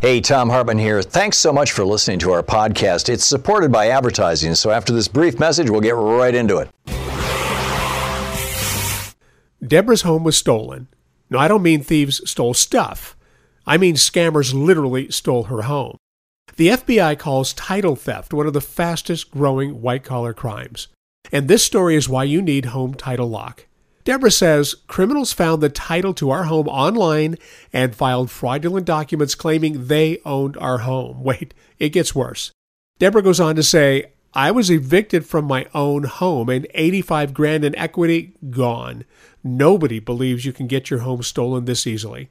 Hey, Thom Hartmann here. Thanks so much for listening to our podcast. It's supported by advertising, so after this brief message, we'll get right into it. Deborah's home was stolen. No, I don't mean thieves stole stuff. I mean scammers literally stole her home. The FBI calls title theft one of the fastest growing white collar crimes. And this story is why you need Home Title Lock. Deborah says criminals found the title to our home online and filed fraudulent documents claiming they owned our home. Wait, it gets worse. Deborah goes on to say, I was evicted from my own home and 85 grand in equity gone. Nobody believes you can get your home stolen this easily.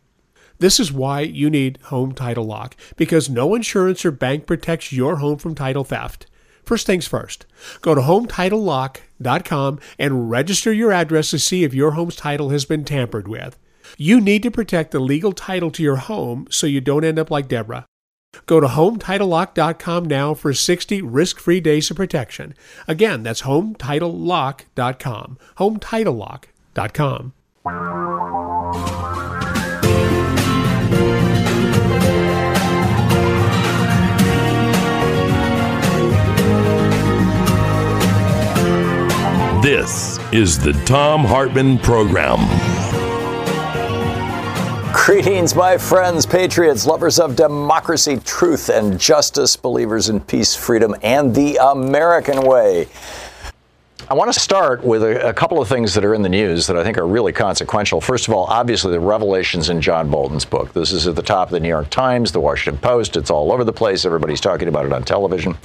This is why you need Home Title Lock, because no insurance or bank protects your home from title theft. First things first, go to HometitleLock.com and register your address to see if your home's title has been tampered with. You need to protect the legal title to your home so you don't end up like Deborah. Go to HometitleLock.com now for 60 risk-free days of protection. Again, that's HometitleLock.com. HometitleLock.com. This is the Thom Hartmann Program. Greetings, my friends, patriots, lovers of democracy, truth, and justice, believers in peace, freedom, and the American way. I want to start with a, a, couple of things that are in the news that I think are really consequential. First of all, obviously, the revelations in John Bolton's book. This is at the top of the New York Times, the Washington Post. It's all over the place. Everybody's talking about it on television.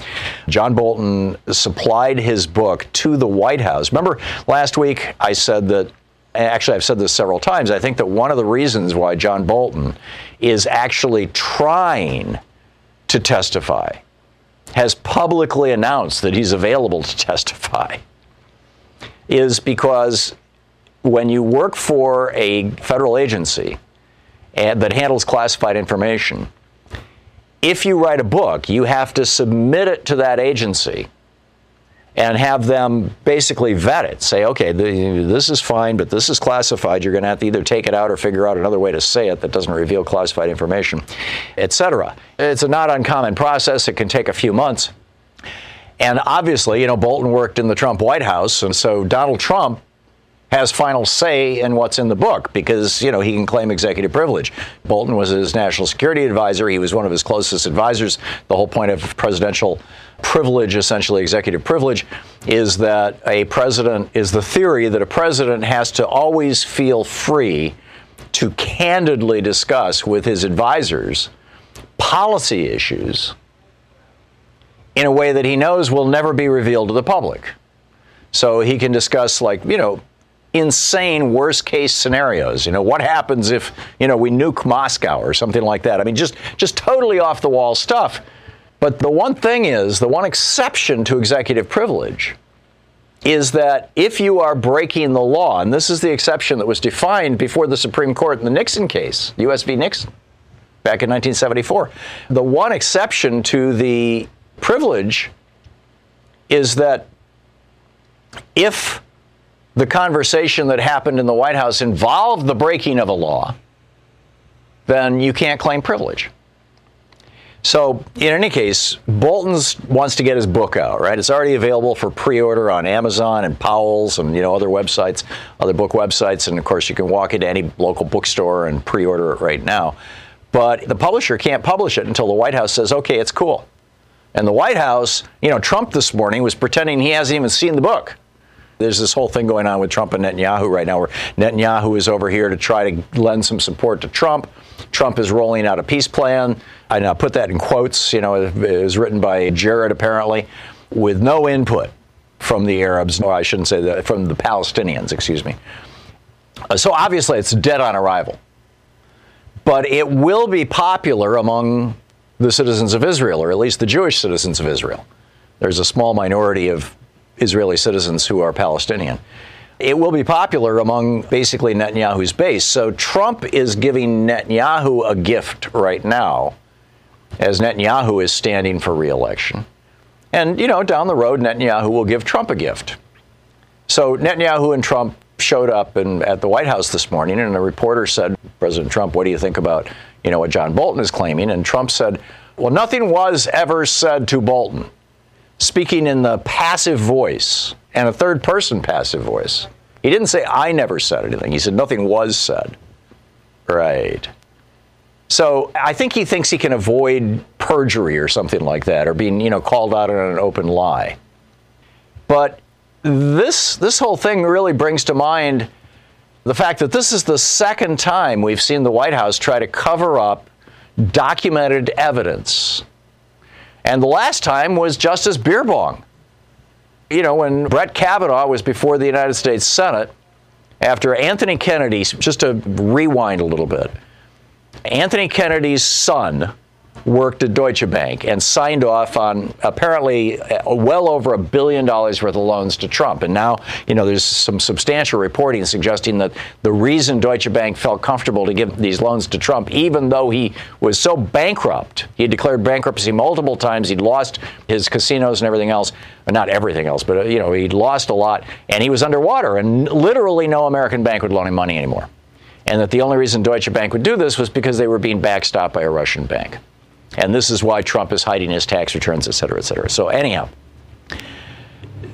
John Bolton supplied his book to the White House. Remember last week I said that actually, I've said this several times. I think that one of the reasons why John Bolton is actually trying to testify, has publicly announced that he's available to testify, is because when you work for a federal agency and, that handles classified information, if you write a book, you have to submit it to that agency and have them basically vet it. Say, okay, this is fine, but this is classified. You're going to have to either take it out or figure out another way to say it that doesn't reveal classified information, etc. It's a not uncommon process. It can take a few months. And obviously, you know, Bolton worked in the Trump White House, and so Donald Trump has final say in what's in the book because, you know, he can claim executive privilege. Bolton was his national security advisor. He was one of his closest advisors. The whole point of presidential privilege, essentially executive privilege, is that a president is the theory that a president has to always feel free to candidly discuss with his advisors policy issues in a way that he knows will never be revealed to the public. So he can discuss, like, you know, insane worst case scenarios. You know, what happens if, you know, we nuke Moscow or something like that? I mean, just, just totally off the wall stuff. But the one thing is, the one exception to executive privilege is that if you are breaking the law, and this is the exception that was defined before the Supreme Court in the Nixon case, US v. Nixon, back in 1974, the one exception to the privilege is that if the conversation that happened in the White House involved the breaking of a law, then you can't claim privilege. So, in any case, Bolton's wants to get his book out, right? It's already available for pre-order on Amazon and Powell's and you know other websites, other book websites, and of course you can walk into any local bookstore and pre-order it right now. But the publisher can't publish it until the White House says, "Okay, it's cool." And the White House, you know, Trump this morning was pretending he hasn't even seen the book. There's this whole thing going on with Trump and Netanyahu right now, where Netanyahu is over here to try to lend some support to Trump. Trump is rolling out a peace plan. I now put that in quotes. You know, it was written by Jared apparently, with no input from the Arabs, or I shouldn't say that, from the Palestinians. Excuse me. Uh, so obviously, it's dead on arrival. But it will be popular among the citizens of Israel, or at least the Jewish citizens of Israel. There's a small minority of Israeli citizens who are Palestinian. It will be popular among basically Netanyahu's base. So Trump is giving Netanyahu a gift right now as Netanyahu is standing for reelection. And, you know, down the road, Netanyahu will give Trump a gift. So Netanyahu and Trump showed up in, at the White House this morning, and a reporter said, President Trump, what do you think about, you know, what John Bolton is claiming? And Trump said, well, nothing was ever said to Bolton speaking in the passive voice and a third person passive voice. He didn't say, I never said anything. He said, nothing was said. Right. So I think he thinks he can avoid perjury or something like that, or being, you know, called out on an open lie. But this this whole thing really brings to mind the fact that this is the second time we've seen the White House try to cover up documented evidence and the last time was Justice Beerbong. You know, when Brett Kavanaugh was before the United States Senate, after Anthony Kennedy, just to rewind a little bit, Anthony Kennedy's son worked at Deutsche Bank and signed off on apparently uh, well over a billion dollars worth of loans to Trump. And now, you know, there's some substantial reporting suggesting that the reason Deutsche Bank felt comfortable to give these loans to Trump, even though he was so bankrupt, he declared bankruptcy multiple times, he'd lost his casinos and everything else. Not everything else, but, uh, you know, he'd lost a lot, and he was underwater, and literally no American bank would loan him money anymore. And that the only reason Deutsche Bank would do this was because they were being backstopped by a Russian bank. And this is why Trump is hiding his tax returns, et cetera, et cetera. So, anyhow,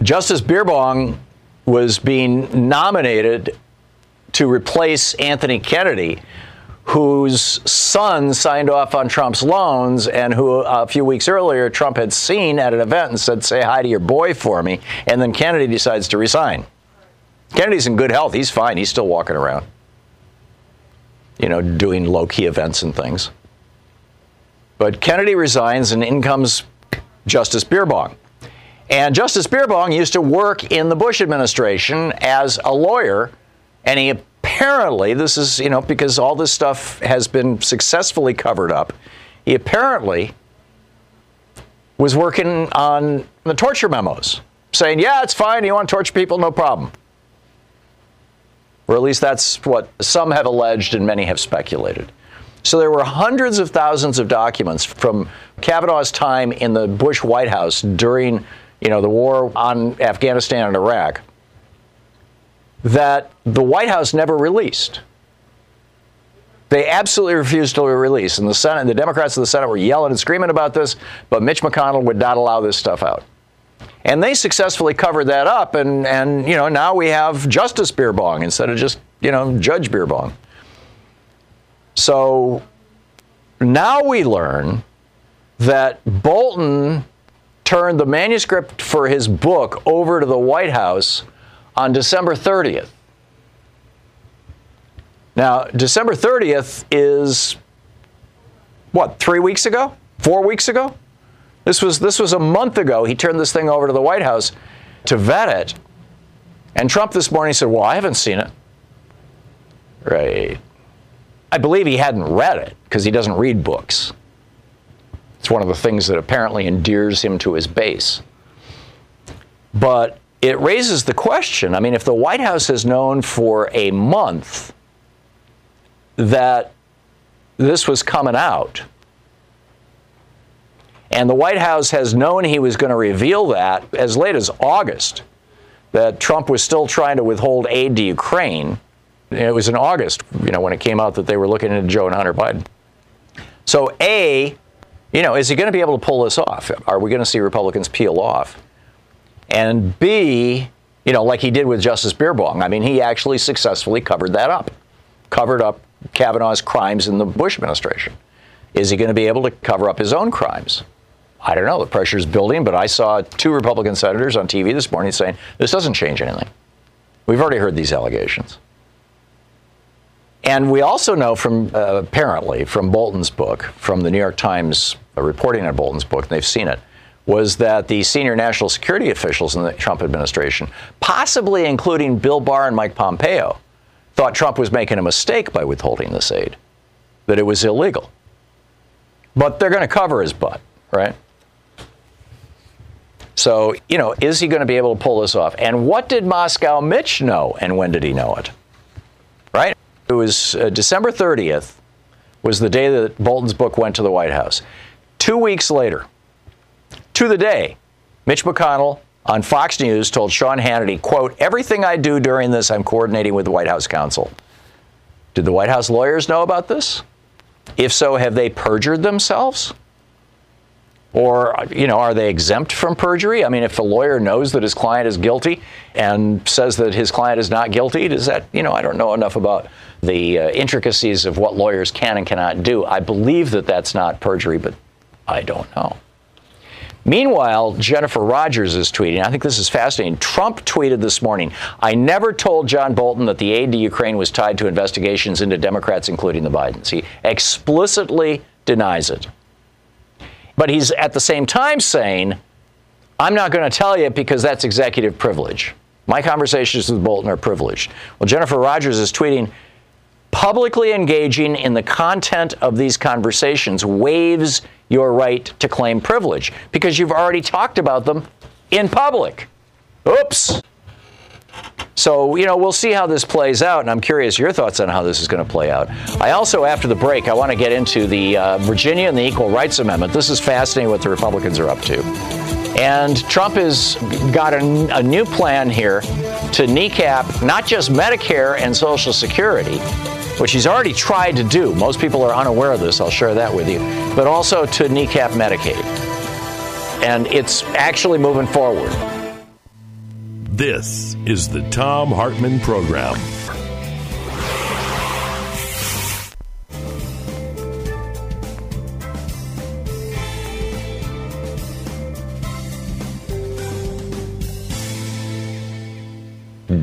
Justice Beerbong was being nominated to replace Anthony Kennedy, whose son signed off on Trump's loans and who a few weeks earlier Trump had seen at an event and said, Say hi to your boy for me. And then Kennedy decides to resign. Kennedy's in good health. He's fine. He's still walking around, you know, doing low key events and things. But Kennedy resigns, and in comes Justice Beerbong. And Justice Beerbong used to work in the Bush administration as a lawyer, and he apparently, this is, you know, because all this stuff has been successfully covered up, he apparently was working on the torture memos, saying, yeah, it's fine, you want to torture people, no problem. Or at least that's what some have alleged and many have speculated. So there were hundreds of thousands of documents from Kavanaugh's time in the Bush White House during, you know, the war on Afghanistan and Iraq that the White House never released. They absolutely refused to release. And the Senate, the Democrats of the Senate were yelling and screaming about this, but Mitch McConnell would not allow this stuff out. And they successfully covered that up, and, and you know, now we have Justice Beerbong instead of just, you know, Judge Beerbong. So now we learn that Bolton turned the manuscript for his book over to the White House on December 30th. Now, December 30th is what, three weeks ago? Four weeks ago? This was, this was a month ago. He turned this thing over to the White House to vet it. And Trump this morning said, Well, I haven't seen it. Right. I believe he hadn't read it because he doesn't read books. It's one of the things that apparently endears him to his base. But it raises the question I mean, if the White House has known for a month that this was coming out, and the White House has known he was going to reveal that as late as August, that Trump was still trying to withhold aid to Ukraine it was in August, you know, when it came out that they were looking into Joe and Hunter Biden. So, A, you know, is he going to be able to pull this off? Are we going to see Republicans peel off? And B, you know, like he did with Justice Beerbong. I mean, he actually successfully covered that up, covered up Kavanaugh's crimes in the Bush administration. Is he going to be able to cover up his own crimes? I don't know, the pressure is building, but I saw two Republican senators on TV this morning saying this doesn't change anything. We've already heard these allegations. And we also know from, uh, apparently, from Bolton's book, from the New York Times uh, reporting on Bolton's book, and they've seen it, was that the senior national security officials in the Trump administration, possibly including Bill Barr and Mike Pompeo, thought Trump was making a mistake by withholding this aid, that it was illegal. But they're going to cover his butt, right? So, you know, is he going to be able to pull this off? And what did Moscow Mitch know, and when did he know it? Right? It was uh, December 30th was the day that Bolton's book went to the White House. Two weeks later, to the day, Mitch McConnell on Fox News told Sean Hannity, quote, everything I do during this, I'm coordinating with the White House counsel. Did the White House lawyers know about this? If so, have they perjured themselves? Or, you know, are they exempt from perjury? I mean, if a lawyer knows that his client is guilty and says that his client is not guilty, does that, you know, I don't know enough about the uh, intricacies of what lawyers can and cannot do. I believe that that's not perjury, but I don't know. Meanwhile, Jennifer Rogers is tweeting. I think this is fascinating. Trump tweeted this morning I never told John Bolton that the aid to Ukraine was tied to investigations into Democrats, including the Bidens. He explicitly denies it. But he's at the same time saying, I'm not going to tell you because that's executive privilege. My conversations with Bolton are privileged. Well, Jennifer Rogers is tweeting, publicly engaging in the content of these conversations waives your right to claim privilege because you've already talked about them in public. Oops. So, you know, we'll see how this plays out, and I'm curious your thoughts on how this is going to play out. I also, after the break, I want to get into the uh, Virginia and the Equal Rights Amendment. This is fascinating what the Republicans are up to. And Trump has got a, a new plan here to kneecap not just Medicare and Social Security, which he's already tried to do. Most people are unaware of this, I'll share that with you, but also to kneecap Medicaid. And it's actually moving forward. This is the Thom Hartmann Program.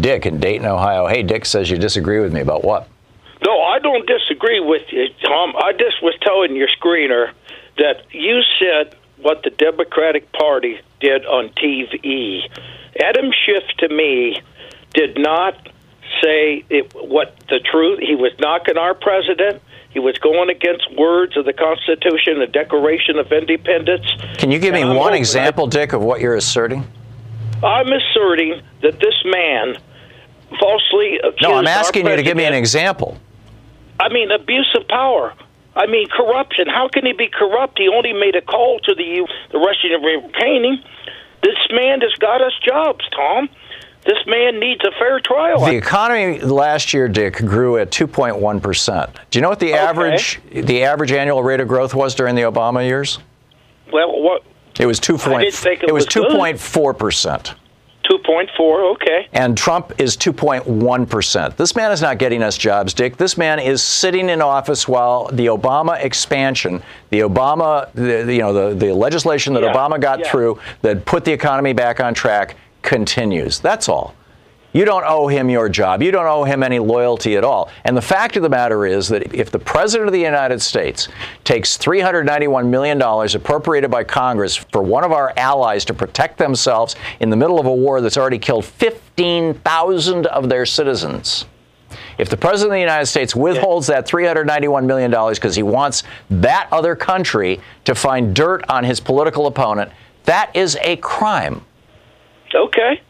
Dick in Dayton, Ohio. Hey, Dick says you disagree with me about what? Don't disagree with you, Thom. I just was telling your screener that you said what the Democratic Party did on TV. Adam Schiff, to me, did not say it, what the truth. He was knocking our president. He was going against words of the Constitution, the Declaration of Independence. Can you give me And one example, Dick, of what you're asserting? I'm asserting that this man falsely accused No, I'm asking you to give me an example. I mean, abuse of power. I mean, corruption. How can he be corrupt? He only made a call to the the Russian retaining. This man has got us jobs, Tom. This man needs a fair trial. The economy last year, Dick, grew at 2.1 percent. Do you know what the average the average annual rate of growth was during the Obama years? well, what? It was two point. think it was was 2.4 percent. Two point four. Okay. and Trump is 2.1%. This man is not getting us jobs, Dick. This man is sitting in office while the Obama expansion, the Obama, the, you know, the, the legislation that Yeah, Obama got yeah. through that put the economy back on track continues. That's all. You don't owe him your job. You don't owe him any loyalty at all. And the fact of the matter is that if the President of the United States takes $391 million appropriated by Congress for one of our allies to protect themselves in the middle of a war that's already killed 15,000 of their citizens, if the President of the United States withholds that $391 million because he wants that other country to find dirt on his political opponent, that is a crime. Okay.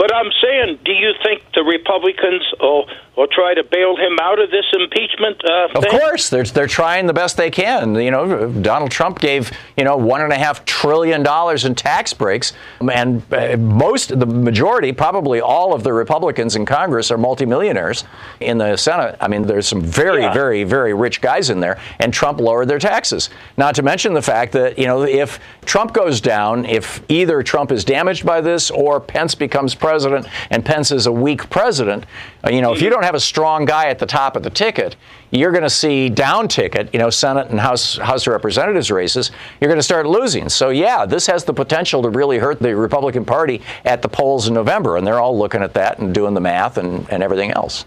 But I'm saying, do you think the Republicans will, will try to bail him out of this impeachment uh, Of course, they're they're trying the best they can. You know, Donald Trump gave you know one and a half trillion dollars in tax breaks, and uh, most, the majority, probably all of the Republicans in Congress are multimillionaires. In the Senate, I mean, there's some very, Yeah. very, very rich guys in there, and Trump lowered their taxes. Not to mention the fact that you know if Trump goes down, if either Trump is damaged by this or Pence becomes president, and Pence is a weak president, uh, you know, if you don't have have a strong guy at the top of the ticket, you're going to see down ticket, you know, Senate and House House of Representatives races, you're going to start losing. So yeah, this has the potential to really hurt the Republican Party at the polls in November, and they're all looking at that and doing the math and, and everything else.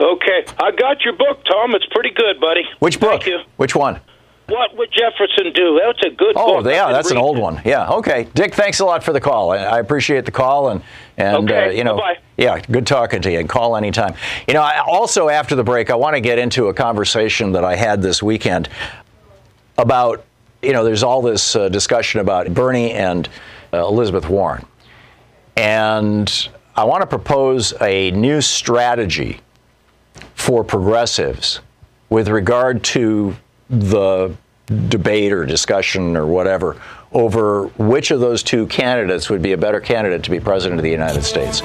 Okay, I got your book, Thom. It's pretty good, buddy. Which book? Thank you. Which one? What would Jefferson do? That's a good Oh, book. yeah, that's an old it. one. Yeah, okay. Dick, thanks a lot for the call. I, appreciate the call, and and uh, you know, bye-bye. yeah, good talking to you. And call anytime. You know, I, also after the break, I want to get into a conversation that I had this weekend about you know, there's all this uh, discussion about Bernie and uh, Elizabeth Warren, and I want to propose a new strategy for progressives with regard to the debate or discussion or whatever over which of those two candidates would be a better candidate to be president of the United States.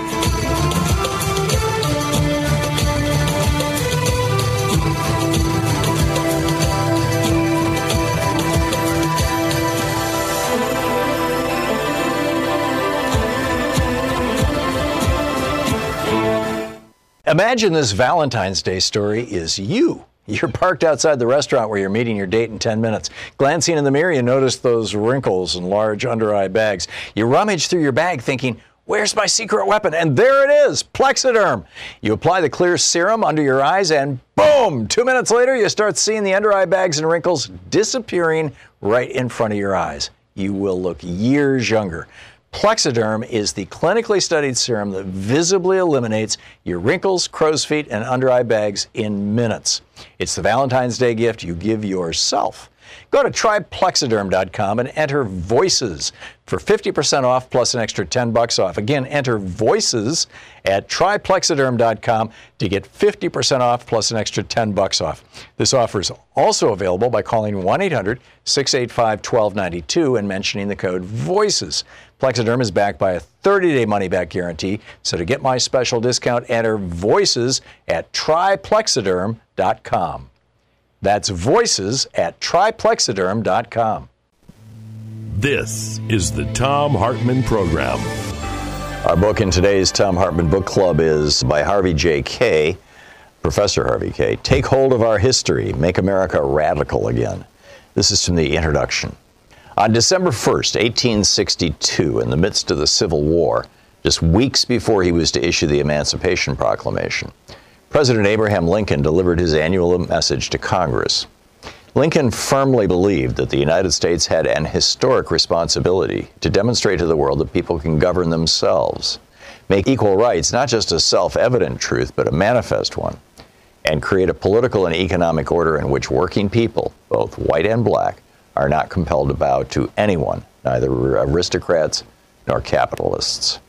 Imagine this Valentine's Day story is you. You're parked outside the restaurant where you're meeting your date in 10 minutes. Glancing in the mirror, you notice those wrinkles and large under eye bags. You rummage through your bag thinking, Where's my secret weapon? And there it is, Plexiderm. You apply the clear serum under your eyes, and boom! Two minutes later, you start seeing the under eye bags and wrinkles disappearing right in front of your eyes. You will look years younger. Plexiderm is the clinically studied serum that visibly eliminates your wrinkles, crow's feet, and under eye bags in minutes. It's the Valentine's Day gift you give yourself. Go to tryplexiderm.com and enter voices for 50% off plus an extra 10 bucks off. Again, enter voices at tryplexiderm.com to get 50% off plus an extra 10 bucks off. This offer is also available by calling 1-800-685-1292 and mentioning the code VOICES. Plexiderm is backed by a 30-day money-back guarantee, so to get my special discount, enter voices at tryplexiderm.com. That's voices at tryplexiderm.com. This is the Thom Hartmann Program. Our book in today's Thom Hartmann Book Club is by Harvey J. Kaye, Professor Harvey Kaye. Take hold of our history, make America radical again. This is from the introduction. On December 1st, 1862, in the midst of the Civil War, just weeks before he was to issue the Emancipation Proclamation, President Abraham Lincoln delivered his annual message to Congress. Lincoln firmly believed that the United States had an historic responsibility to demonstrate to the world that people can govern themselves, make equal rights not just a self evident truth, but a manifest one, and create a political and economic order in which working people, both white and black, are not compelled to bow to anyone, neither aristocrats nor capitalists.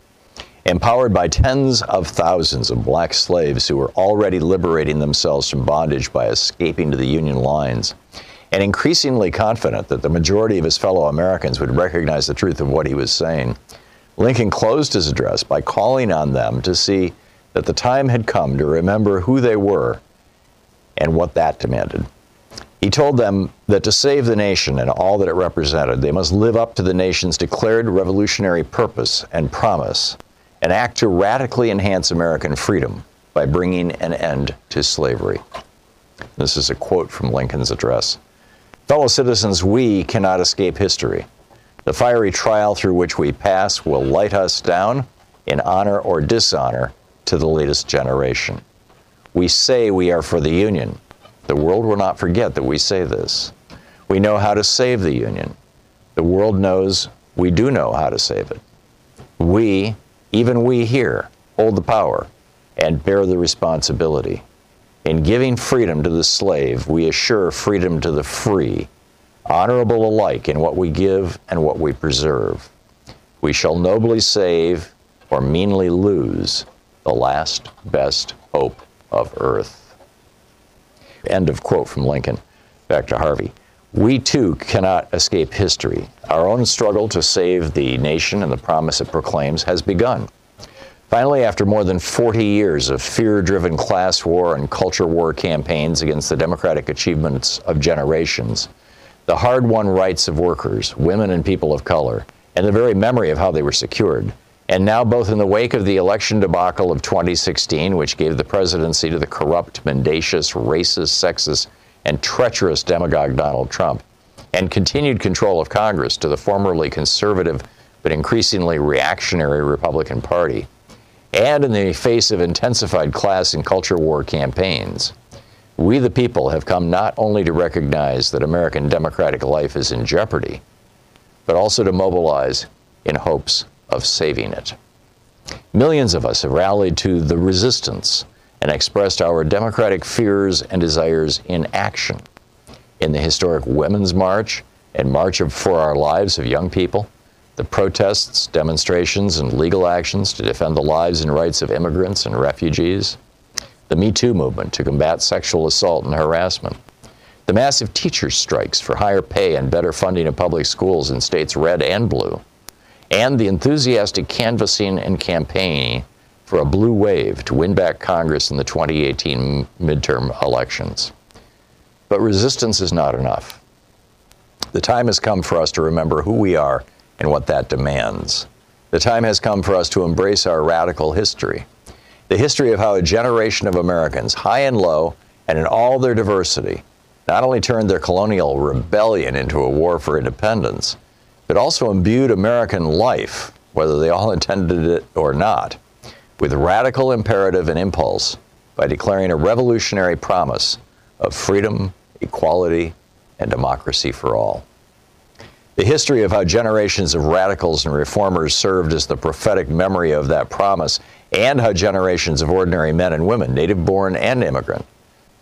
Empowered by tens of thousands of black slaves who were already liberating themselves from bondage by escaping to the Union lines, and increasingly confident that the majority of his fellow Americans would recognize the truth of what he was saying, Lincoln closed his address by calling on them to see that the time had come to remember who they were and what that demanded. He told them that to save the nation and all that it represented, they must live up to the nation's declared revolutionary purpose and promise and act to radically enhance American freedom by bringing an end to slavery. This is a quote from Lincoln's address. Fellow citizens, we cannot escape history. The fiery trial through which we pass will light us down in honor or dishonor to the latest generation. We say we are for the Union. The world will not forget that we say this. We know how to save the Union. The world knows we do know how to save it. We, even we here, hold the power and bear the responsibility. In giving freedom to the slave, we assure freedom to the free, honorable alike in what we give and what we preserve. We shall nobly save or meanly lose the last best hope of earth. End of quote from Lincoln. Back to Harvey. We too cannot escape history. Our own struggle to save the nation and the promise it proclaims has begun. Finally, after more than 40 years of fear driven class war and culture war campaigns against the democratic achievements of generations, the hard won rights of workers, women, and people of color, and the very memory of how they were secured, And now, both in the wake of the election debacle of 2016, which gave the presidency to the corrupt, mendacious, racist, sexist, and treacherous demagogue Donald Trump, and continued control of Congress to the formerly conservative but increasingly reactionary Republican Party, and in the face of intensified class and culture war campaigns, we the people have come not only to recognize that American democratic life is in jeopardy, but also to mobilize in hopes of saving it. Millions of us have rallied to the resistance and expressed our democratic fears and desires in action. In the historic Women's March and March for Our Lives of young people, the protests, demonstrations, and legal actions to defend the lives and rights of immigrants and refugees, the Me Too movement to combat sexual assault and harassment, the massive teachers' strikes for higher pay and better funding of public schools in states red and blue, and the enthusiastic canvassing and campaigning for a blue wave to win back Congress in the 2018 midterm elections. But resistance is not enough. The time has come for us to remember who we are and what that demands. The time has come for us to embrace our radical history. The history of how a generation of Americans, high and low, and in all their diversity, not only turned their colonial rebellion into a war for independence, but also imbued American life, whether they all intended it or not, with radical imperative and impulse by declaring a revolutionary promise of freedom, equality, and democracy for all. The history of how generations of radicals and reformers served as the prophetic memory of that promise, and how generations of ordinary men and women, native born and immigrant,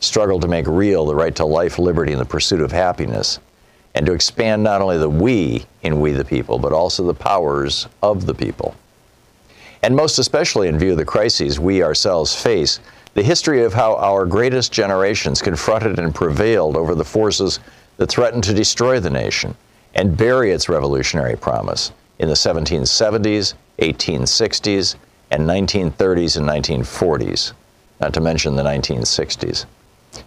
struggled to make real the right to life, liberty, and the pursuit of happiness, and to expand not only the we in We the People, but also the powers of the people. And most especially in view of the crises we ourselves face, the history of how our greatest generations confronted and prevailed over the forces that threatened to destroy the nation and bury its revolutionary promise in the 1770s, 1860s, and 1930s and 1940s, not to mention the 1960s,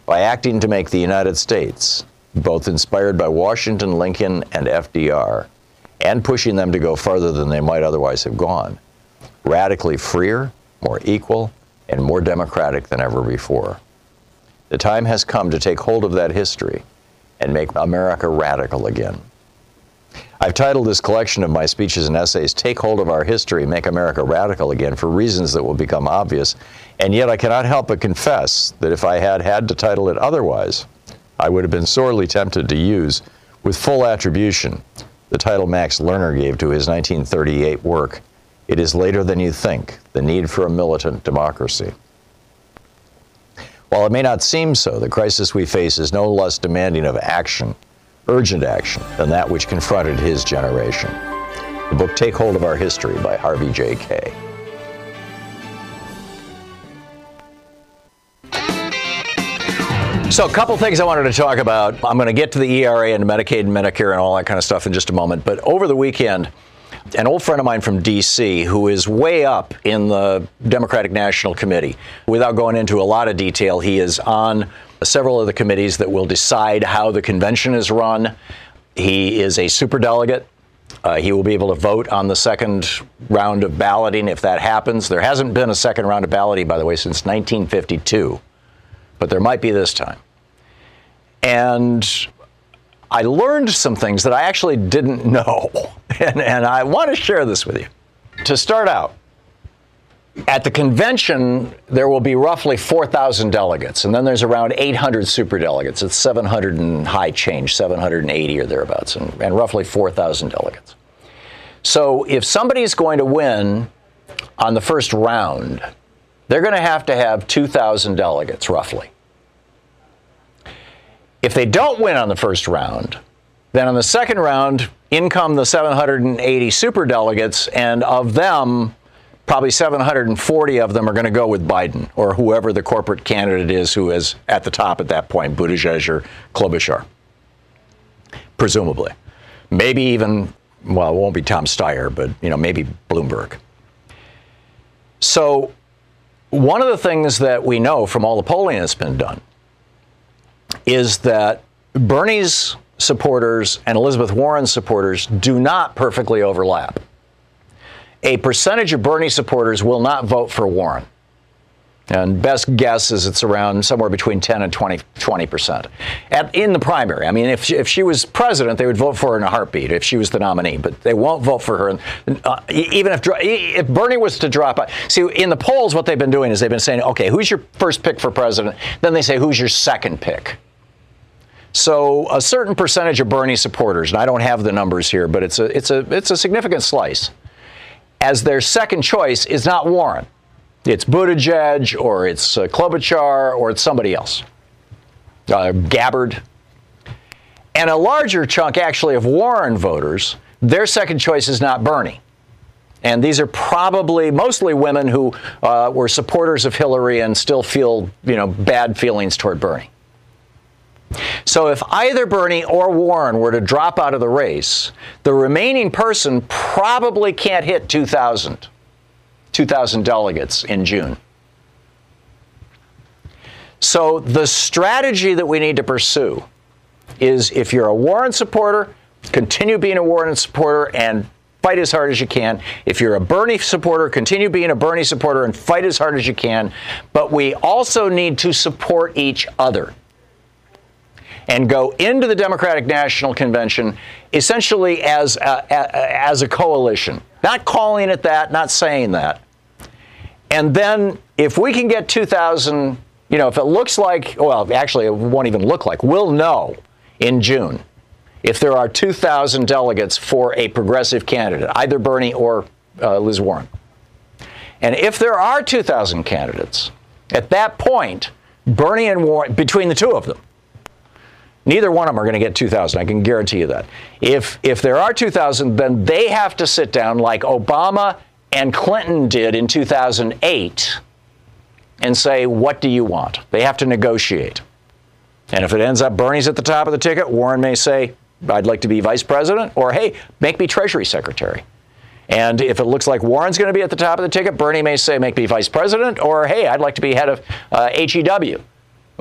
by acting to make the United States, both inspired by Washington, Lincoln, and FDR, and pushing them to go farther than they might otherwise have gone, radically freer, more equal, and more democratic than ever before. The time has come to take hold of that history and make America radical again. I've titled this collection of my speeches and essays, Take Hold of Our History, Make America Radical Again, for reasons that will become obvious. And yet I cannot help but confess that if I had had to title it otherwise, I would have been sorely tempted to use, with full attribution, the title Max Lerner gave to his 1938 work, It is Later Than You Think The Need for a Militant Democracy. While it may not seem so, the crisis we face is no less demanding of action urgent action than that which confronted his generation. The book Take Hold of Our History by Harvey J. So, a couple things I wanted to talk about. I'm going to get to the ERA and Medicaid and Medicare and all that kind of stuff in just a moment. But over the weekend, an old friend of mine from D.C. who is way up in the Democratic National Committee, without going into a lot of detail, he is on several of the committees that will decide how the convention is run. He is a superdelegate. Uh, he will be able to vote on the second round of balloting if that happens. There hasn't been a second round of balloting, by the way, since 1952, but there might be this time. And I learned some things that I actually didn't know, and, and I want to share this with you. To start out, at the convention, there will be roughly 4,000 delegates, and then there's around 800 superdelegates. It's 700 and high change, 780 or thereabouts, and, and roughly 4,000 delegates. So if somebody's going to win on the first round, they're going to have to have 2,000 delegates, roughly. If they don't win on the first round, then on the second round, in come the 780 superdelegates, and of them, probably 740 of them are going to go with Biden or whoever the corporate candidate is who is at the top at that point, Buttigieg or Klobuchar, presumably. Maybe even, well, it won't be Tom Steyer, but you know, maybe Bloomberg. So, one of the things that we know from all the polling that's been done is that Bernie's supporters and Elizabeth Warren's supporters do not perfectly overlap. a percentage of Bernie supporters will not vote for Warren. And best guess is it's around somewhere between 10 and 20 percent in the primary. I mean, if she, if she was president, they would vote for her in a heartbeat if she was the nominee, but they won't vote for her. Uh, even if if Bernie was to drop out, see in the polls, what they've been doing is they've been saying, okay, who's your first pick for president? Then they say, who's your second pick? So a certain percentage of Bernie supporters, and I don't have the numbers here, but it's a it's a it's a significant slice, as their second choice is not Warren. It's Buttigieg or it's uh, Klobuchar or it's somebody else. Uh, Gabbard. And a larger chunk, actually, of Warren voters, their second choice is not Bernie. And these are probably mostly women who uh, were supporters of Hillary and still feel, you know, bad feelings toward Bernie. So if either Bernie or Warren were to drop out of the race, the remaining person probably can't hit 2,000. 2,000 delegates in June. So the strategy that we need to pursue is if you're a Warren supporter, continue being a Warren supporter and fight as hard as you can. If you're a Bernie supporter, continue being a Bernie supporter and fight as hard as you can. But we also need to support each other and go into the Democratic National Convention essentially as a, a, as a coalition. Not calling it that, not saying that. And then if we can get 2,000, you know, if it looks like, well, actually, it won't even look like, we'll know in June if there are 2,000 delegates for a progressive candidate, either Bernie or uh, Liz Warren. And if there are 2,000 candidates, at that point, Bernie and Warren, between the two of them, Neither one of them are going to get 2,000. I can guarantee you that. If if there are 2,000, then they have to sit down like Obama and Clinton did in 2008 and say, What do you want? They have to negotiate. And if it ends up Bernie's at the top of the ticket, Warren may say, I'd like to be vice president, or hey, make me Treasury Secretary. And if it looks like Warren's going to be at the top of the ticket, Bernie may say, make me vice president, or hey, I'd like to be head of uh, HEW,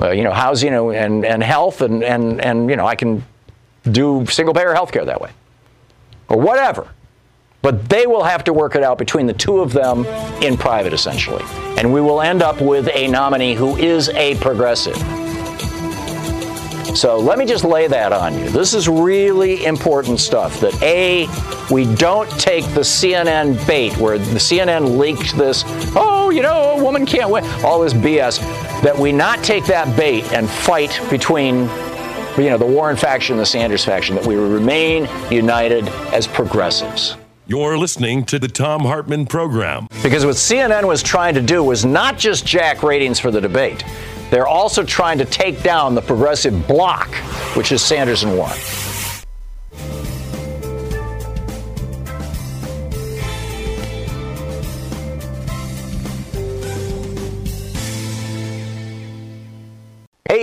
uh, you know, housing and, and health, and, and, and, you know, I can do single payer health care that way, or whatever. But they will have to work it out between the two of them in private, essentially. And we will end up with a nominee who is a progressive. So let me just lay that on you. This is really important stuff that A, we don't take the CNN bait where the CNN leaked this, oh, you know, a woman can't win, all this BS, that we not take that bait and fight between you know, the Warren faction and the Sanders faction, that we remain united as progressives. You're listening to the Thom Hartmann program. Because what CNN was trying to do was not just jack ratings for the debate, they're also trying to take down the progressive bloc, which is Sanders and Warren.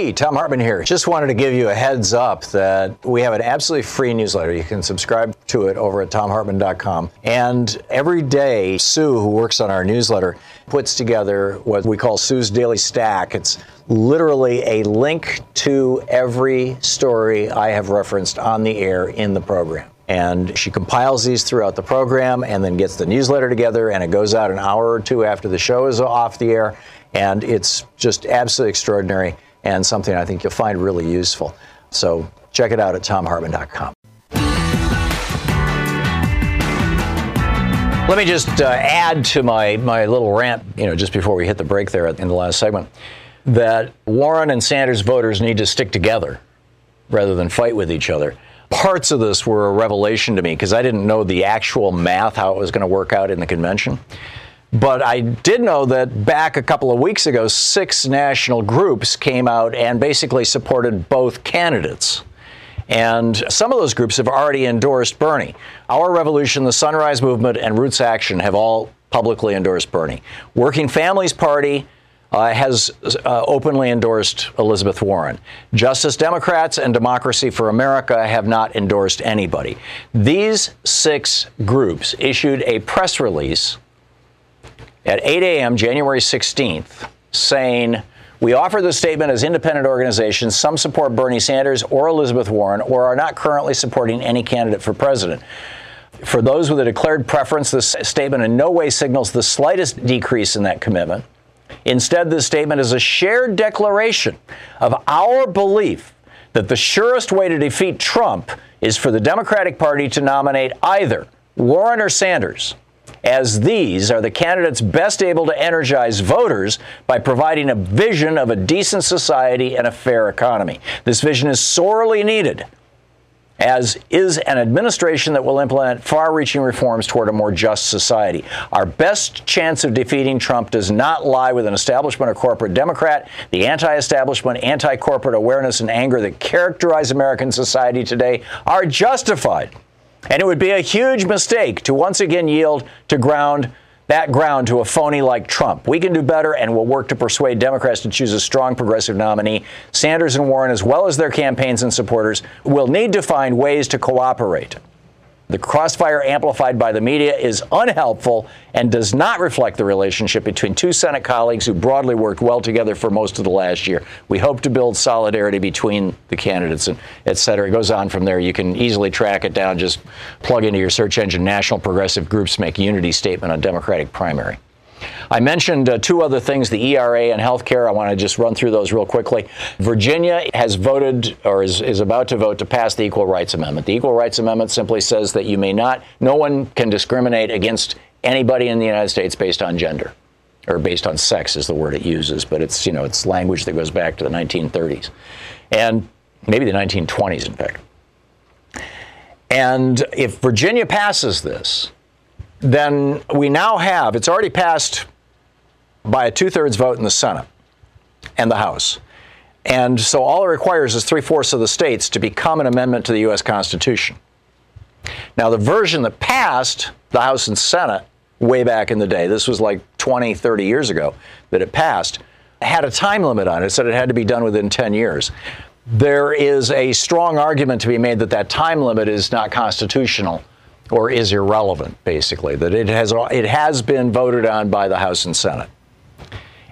Hey, Thom Hartmann here. Just wanted to give you a heads up that we have an absolutely free newsletter. You can subscribe to it over at thomhartmann.com. And every day, Sue, who works on our newsletter, puts together what we call Sue's Daily Stack. It's literally a link to every story I have referenced on the air in the program. And she compiles these throughout the program and then gets the newsletter together, and it goes out an hour or two after the show is off the air. And it's just absolutely extraordinary and something I think you'll find really useful. So check it out at thomhartmann.com. Let me just uh, add to my, my little rant, you know, just before we hit the break there in the last segment, that Warren and Sanders voters need to stick together rather than fight with each other. Parts of this were a revelation to me because I didn't know the actual math, how it was going to work out in the convention. But I did know that back a couple of weeks ago, six national groups came out and basically supported both candidates. And some of those groups have already endorsed Bernie. Our Revolution, the Sunrise Movement, and Roots Action have all publicly endorsed Bernie. Working Families Party uh, has uh, openly endorsed Elizabeth Warren. Justice Democrats and Democracy for America have not endorsed anybody. These six groups issued a press release at 8 a.m., January 16th, saying, we offer this statement as independent organizations. Some support Bernie Sanders or Elizabeth Warren or are not currently supporting any candidate for president. For those with a declared preference, this statement in no way signals the slightest decrease in that commitment. Instead, this statement is a shared declaration of our belief that the surest way to defeat Trump is for the Democratic Party to nominate either Warren or Sanders, as these are the candidates best able to energize voters by providing a vision of a decent society and a fair economy. This vision is sorely needed as is an administration that will implement far reaching reforms toward a more just society. Our best chance of defeating Trump does not lie with an establishment or corporate Democrat. The anti establishment, anti corporate awareness and anger that characterize American society today are justified. And it would be a huge mistake to once again yield to ground that ground to a phony like Trump. We can do better and we'll work to persuade Democrats to choose a strong progressive nominee. Sanders and Warren, as well as their campaigns and supporters, will need to find ways to cooperate. The crossfire amplified by the media is unhelpful and does not reflect the relationship between two Senate colleagues who broadly worked well together for most of the last year. We hope to build solidarity between the candidates and et cetera. It goes on from there. You can easily track it down. Just plug into your search engine National Progressive Groups Make Unity Statement on Democratic Primary. I mentioned uh, two other things the ERA and health care. I want to just run through those real quickly. Virginia has voted or is, is about to vote to pass the Equal Rights Amendment. The Equal Rights Amendment simply says that you may not, no one can discriminate against anybody in the United States based on gender or based on sex is the word it uses, but it's, you know, it's language that goes back to the 1930s and maybe the 1920s, in fact. And if Virginia passes this, then we now have, it's already passed by a two thirds vote in the Senate and the House. And so all it requires is three fourths of the states to become an amendment to the U.S. Constitution. Now, the version that passed the House and Senate way back in the day, this was like 20, 30 years ago that it passed, had a time limit on it. It said it had to be done within 10 years. There is a strong argument to be made that that time limit is not constitutional or is irrelevant, basically, that it has, it has been voted on by the House and Senate.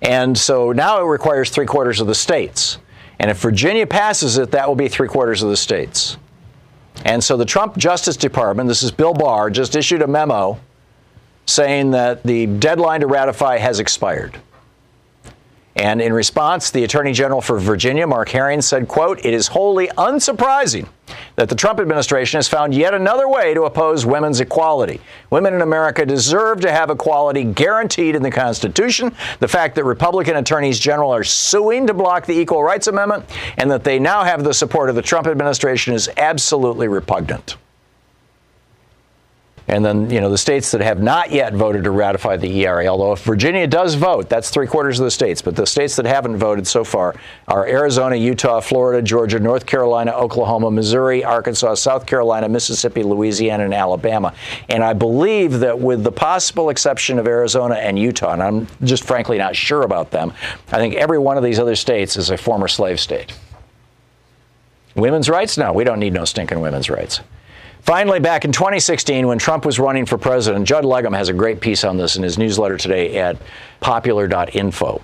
And so now it requires three quarters of the states. And if Virginia passes it, that will be three quarters of the states. And so the Trump Justice Department, this is Bill Barr, just issued a memo saying that the deadline to ratify has expired. And in response, the Attorney General for Virginia, Mark Herring, said, quote, it is wholly unsurprising that the Trump administration has found yet another way to oppose women's equality. Women in America deserve to have equality guaranteed in the Constitution. The fact that Republican attorneys general are suing to block the Equal Rights Amendment and that they now have the support of the Trump administration is absolutely repugnant. And then, you know, the states that have not yet voted to ratify the ERA, although if Virginia does vote, that's three quarters of the states, but the states that haven't voted so far are Arizona, Utah, Florida, Georgia, North Carolina, Oklahoma, Missouri, Arkansas, South Carolina, Mississippi, Louisiana, and Alabama. And I believe that with the possible exception of Arizona and Utah, and I'm just frankly not sure about them, I think every one of these other states is a former slave state. Women's rights? No, we don't need no stinking women's rights. Finally, back in 2016, when Trump was running for president, Judd Legum has a great piece on this in his newsletter today at popular.info.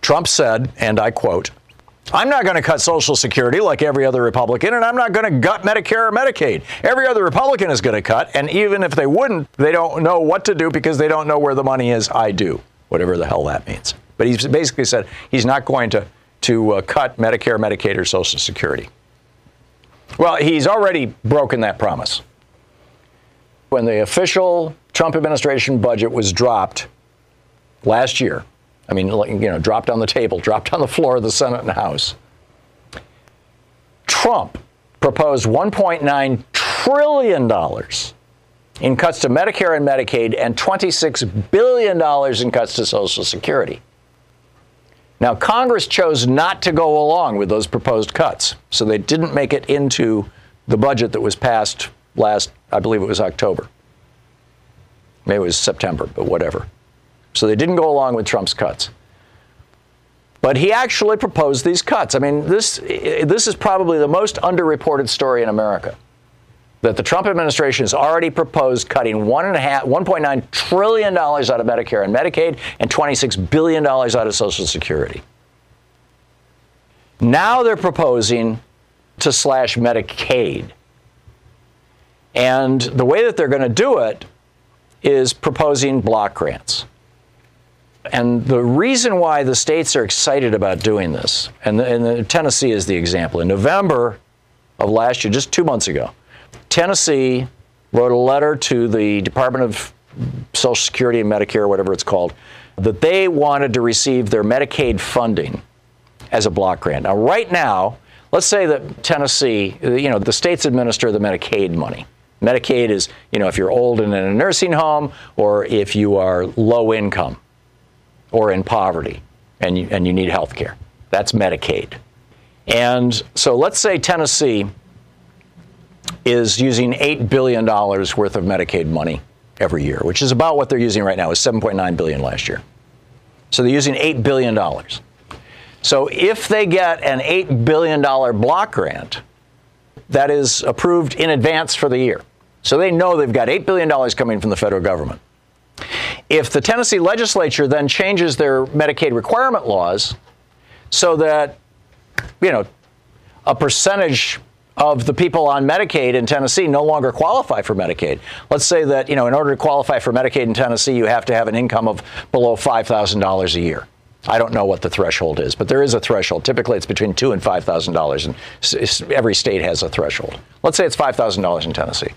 Trump said, and I quote, I'm not going to cut Social Security like every other Republican, and I'm not going to gut Medicare or Medicaid. Every other Republican is going to cut, and even if they wouldn't, they don't know what to do because they don't know where the money is. I do, whatever the hell that means. But he's basically said he's not going to, to uh, cut Medicare, Medicaid, or Social Security. Well, he's already broken that promise. When the official Trump administration budget was dropped last year, I mean, you know, dropped on the table, dropped on the floor of the Senate and House, Trump proposed $1.9 trillion in cuts to Medicare and Medicaid and $26 billion in cuts to Social Security. Now, Congress chose not to go along with those proposed cuts, so they didn't make it into the budget that was passed last, I believe it was October. Maybe it was September, but whatever. So they didn't go along with Trump's cuts. But he actually proposed these cuts. I mean, this, this is probably the most underreported story in America that the Trump administration has already proposed cutting $1.9 trillion out of Medicare and Medicaid and $26 billion out of Social Security. Now they're proposing to slash Medicaid. And the way that they're going to do it is proposing block grants. And the reason why the states are excited about doing this, and, the, and the, Tennessee is the example. In November of last year, just two months ago, Tennessee wrote a letter to the Department of Social Security and Medicare, whatever it's called, that they wanted to receive their Medicaid funding as a block grant. Now, right now, let's say that Tennessee, you know, the states administer the Medicaid money. Medicaid is, you know, if you're old and in a nursing home or if you are low income or in poverty and you, and you need health care. That's Medicaid. And so let's say Tennessee is using $8 billion worth of Medicaid money every year, which is about what they're using right now, is 7.9 billion last year. So they're using $8 billion. So if they get an $8 billion block grant that is approved in advance for the year, so they know they've got $8 billion coming from the federal government. If the Tennessee legislature then changes their Medicaid requirement laws so that, you know, a percentage of the people on Medicaid in Tennessee no longer qualify for Medicaid. Let's say that, you know, in order to qualify for Medicaid in Tennessee, you have to have an income of below $5,000 a year. I don't know what the threshold is, but there is a threshold. Typically, it's between two and five thousand dollars, and every state has a threshold. Let's say it's five thousand dollars in Tennessee.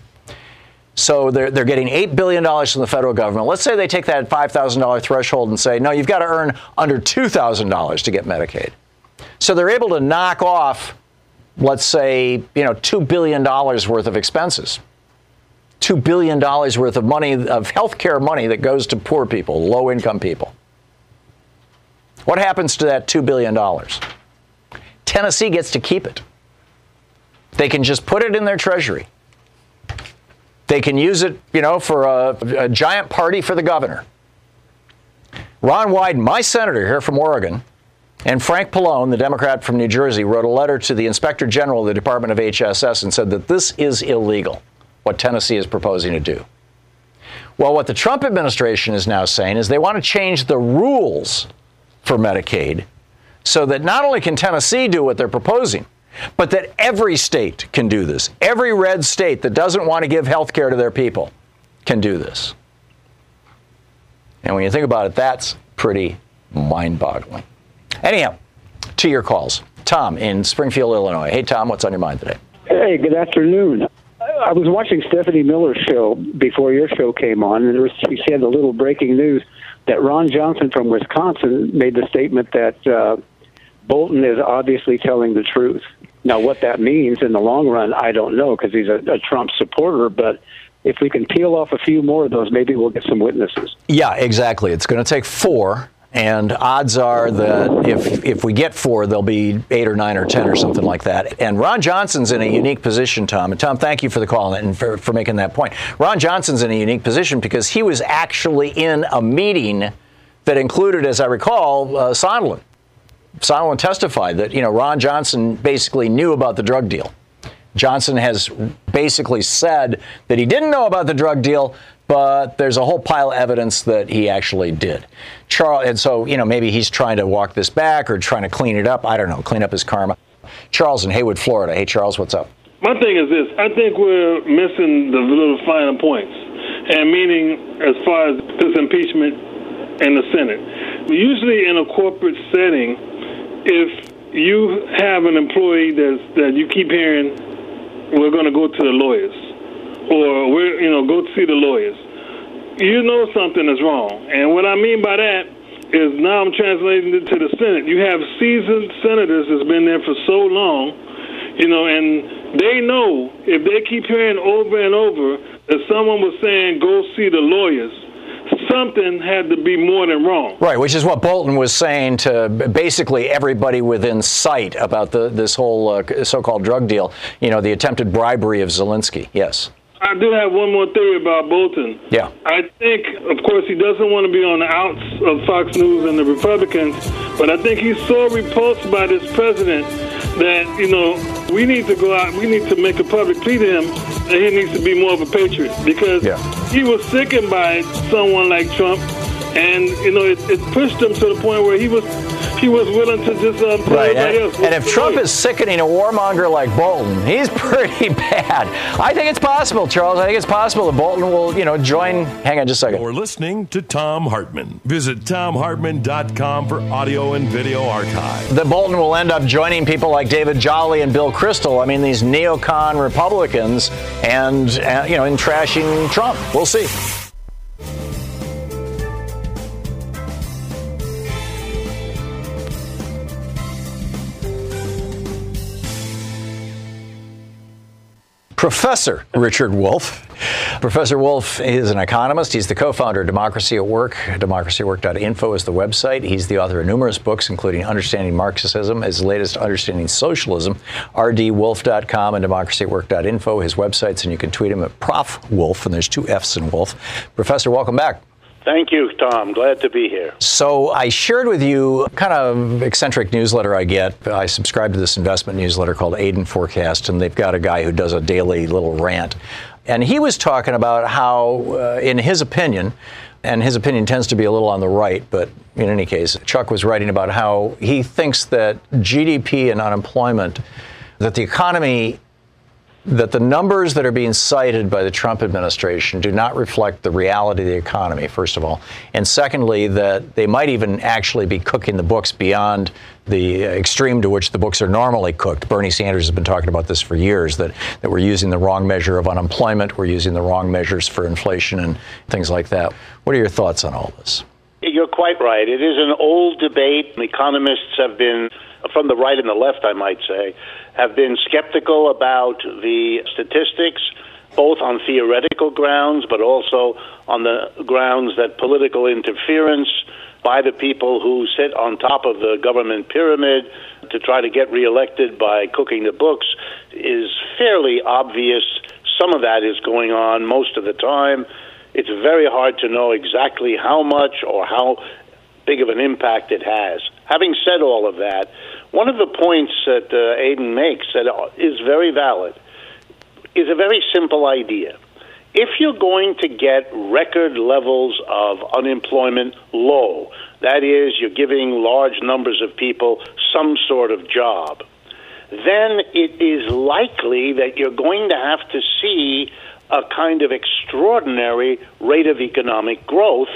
So they're, they're getting $8 billion from the federal government. Let's say they take that $5,000 threshold and say, no, you've got to earn under $2,000 to get Medicaid. So they're able to knock off, let's say, you know, $2 billion worth of expenses. $2 billion worth of money, of health care money that goes to poor people, low income people. What happens to that $2 billion? Tennessee gets to keep it. They can just put it in their treasury. They can use it, you know, for a, a giant party for the governor. Ron Wyden, my senator here from Oregon, and Frank Pallone, the Democrat from New Jersey, wrote a letter to the Inspector General of the Department of HHS and said that this is illegal, what Tennessee is proposing to do. Well, what the Trump administration is now saying is they want to change the rules for Medicaid so that not only can Tennessee do what they're proposing, but that every state can do this. Every red state that doesn't want to give health care to their people can do this. And when you think about it, that's pretty mind boggling. Anyhow, to your calls. Tom in Springfield, Illinois. Hey, Tom, what's on your mind today? Hey, good afternoon. I was watching Stephanie Miller's show before your show came on, and she said a little breaking news that Ron Johnson from Wisconsin made the statement that uh, Bolton is obviously telling the truth. Now, what that means in the long run, I don't know because he's a, a Trump supporter, but if we can peel off a few more of those, maybe we'll get some witnesses. Yeah, exactly. It's going to take four, and odds are that if if we get four, there'll be eight or nine or ten or something like that. And Ron Johnson's in a unique position, Tom. And Tom, thank you for the call and for, for making that point. Ron Johnson's in a unique position because he was actually in a meeting that included, as I recall, uh, Sondland. Sondland testified that you know Ron Johnson basically knew about the drug deal. Johnson has basically said that he didn't know about the drug deal, but there's a whole pile of evidence that he actually did. Charles, and so you know maybe he's trying to walk this back or trying to clean it up. I don't know, clean up his karma. Charles in Haywood, Florida. Hey, Charles, what's up? My thing is this: I think we're missing the little finer points, and meaning as far as this impeachment and the Senate. Usually, in a corporate setting if you have an employee that that you keep hearing, we're going to go to the lawyers, or we're you know go see the lawyers, you know something is wrong. And what I mean by that is now I'm translating it to the Senate. You have seasoned senators that's been there for so long, you know, and they know if they keep hearing over and over that someone was saying go see the lawyers something had to be more than wrong. Right, which is what Bolton was saying to basically everybody within sight about the, this whole uh, so-called drug deal. You know, the attempted bribery of Zelensky. Yes. I do have one more theory about Bolton. Yeah. I think, of course, he doesn't want to be on the outs of Fox News and the Republicans, but I think he's so repulsed by this president that, you know, we need to go out, we need to make a public plea to him that he needs to be more of a patriot because yeah. he was sickened by someone like Trump, and, you know, it, it pushed him to the point where he was he was willing to just put Right, and, else. and if Trump is sickening a warmonger like Bolton, he's pretty bad. I think it's possible, Charles. I think it's possible that Bolton will, you know, join. Hang on just a second. We're listening to Thom Hartmann. Visit thomhartmann.com for audio and video archive. That Bolton will end up joining people like David Jolly and Bill Kristol. I mean, these neocon Republicans, and uh, you know, in trashing Trump. We'll see. Professor Richard Wolff. Professor Wolff is an economist. He's the co founder of Democracy at Work. DemocracyAtWork.info is the website. He's the author of numerous books, including Understanding Marxism, his latest Understanding Socialism, rdwolff.com, and DemocracyAtWork.info, his websites, and you can tweet him at Prof Wolff, and there's two F's in Wolff. Professor, welcome back. Thank you, Thom. Glad to be here. So I shared with you kind of eccentric newsletter I get. I subscribe to this investment newsletter called Aden Forecast, and they've got a guy who does a daily little rant. And he was talking about how, uh, in his opinion, and his opinion tends to be a little on the right, but in any case, Chuck was writing about how he thinks that GDP and unemployment, that the economy that the numbers that are being cited by the Trump administration do not reflect the reality of the economy, first of all. And secondly, that they might even actually be cooking the books beyond the extreme to which the books are normally cooked. Bernie Sanders has been talking about this for years that, that we're using the wrong measure of unemployment, we're using the wrong measures for inflation and things like that. What are your thoughts on all this? You're quite right. It is an old debate. Economists have been, from the right and the left, I might say, have been skeptical about the statistics, both on theoretical grounds, but also on the grounds that political interference by the people who sit on top of the government pyramid to try to get reelected by cooking the books is fairly obvious. Some of that is going on most of the time. It's very hard to know exactly how much or how big of an impact it has. Having said all of that, one of the points that uh, Aden makes that is very valid is a very simple idea. If you're going to get record levels of unemployment low, that is, you're giving large numbers of people some sort of job, then it is likely that you're going to have to see a kind of extraordinary rate of economic growth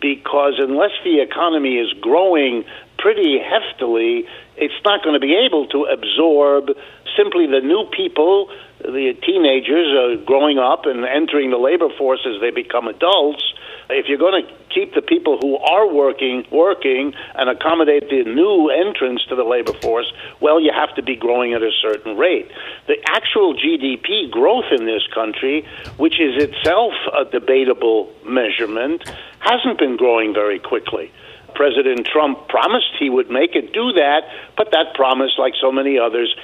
because unless the economy is growing pretty heftily, it's not going to be able to absorb simply the new people, the teenagers are growing up and entering the labor force as they become adults. If you're going to keep the people who are working working and accommodate the new entrants to the labor force, well, you have to be growing at a certain rate. The actual GDP growth in this country, which is itself a debatable measurement, hasn't been growing very quickly. President Trump promised he would make it do that, but that promise, like so many others,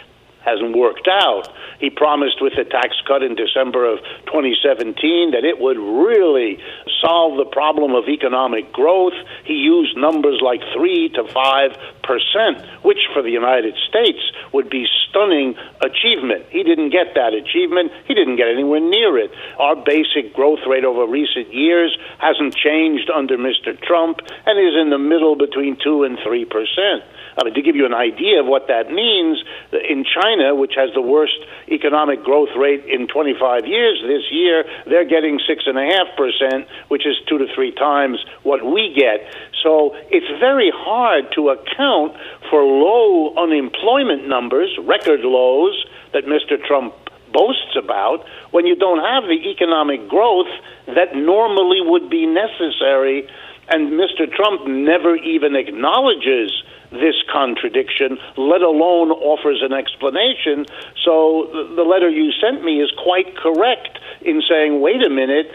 hasn't worked out. He promised with the tax cut in December of 2017 that it would really solve the problem of economic growth. He used numbers like 3 to 5 percent, which for the United States would be stunning achievement. He didn't get that achievement. He didn't get anywhere near it. Our basic growth rate over recent years hasn't changed under Mr. Trump and is in the middle between 2 and 3 percent. I mean, to give you an idea of what that means, in China, which has the worst economic growth rate in 25 years this year, they're getting 6.5%, which is two to three times what we get. So it's very hard to account for low unemployment numbers, record lows, that Mr. Trump boasts about when you don't have the economic growth that normally would be necessary. And Mr. Trump never even acknowledges this contradiction, let alone offers an explanation. So the letter you sent me is quite correct in saying, wait a minute,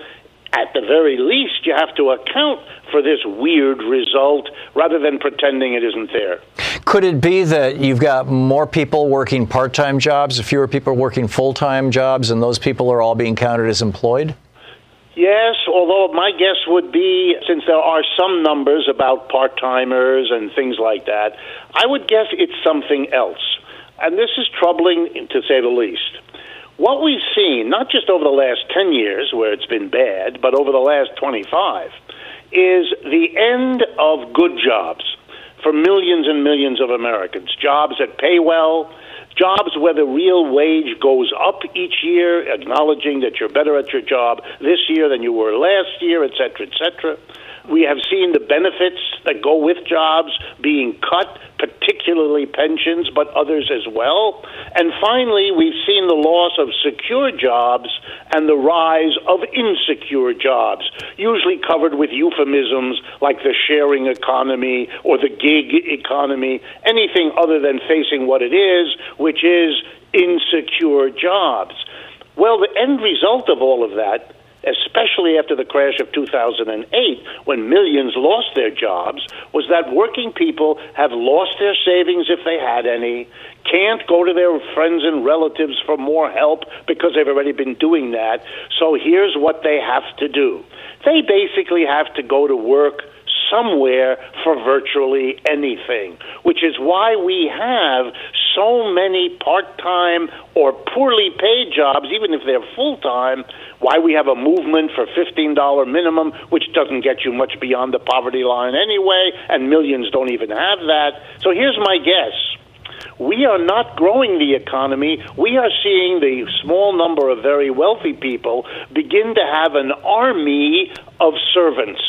at the very least, you have to account for this weird result rather than pretending it isn't there. Could it be that you've got more people working part time jobs, fewer people working full time jobs, and those people are all being counted as employed? Yes, although my guess would be, since there are some numbers about part timers and things like that, I would guess it's something else. And this is troubling to say the least. What we've seen, not just over the last 10 years where it's been bad, but over the last 25, is the end of good jobs. for millions and millions of Americans. Jobs that pay well, jobs where the real wage goes up each year, acknowledging that you're better at your job this year than you were last year, et cetera, et cetera. We have seen the benefits that go with jobs being cut, particularly pensions, but others as well. And finally, we've seen the loss of secure jobs and the rise of insecure jobs, usually covered with euphemisms like the sharing economy or the gig economy, anything other than facing what it is, which is insecure jobs. Well, the end result of all of that especially after the crash of 2008, when millions lost their jobs, was that working people have lost their savings if they had any, can't go to their friends and relatives for more help because they've already been doing that. So here's what they have to do they basically have to go to work somewhere for virtually anything, which is why we have so many part time or poorly paid jobs, even if they're full time. Why we have a movement for $15 minimum, which doesn't get you much beyond the poverty line anyway, and millions don't even have that. So here's my guess we are not growing the economy. We are seeing the small number of very wealthy people begin to have an army of servants.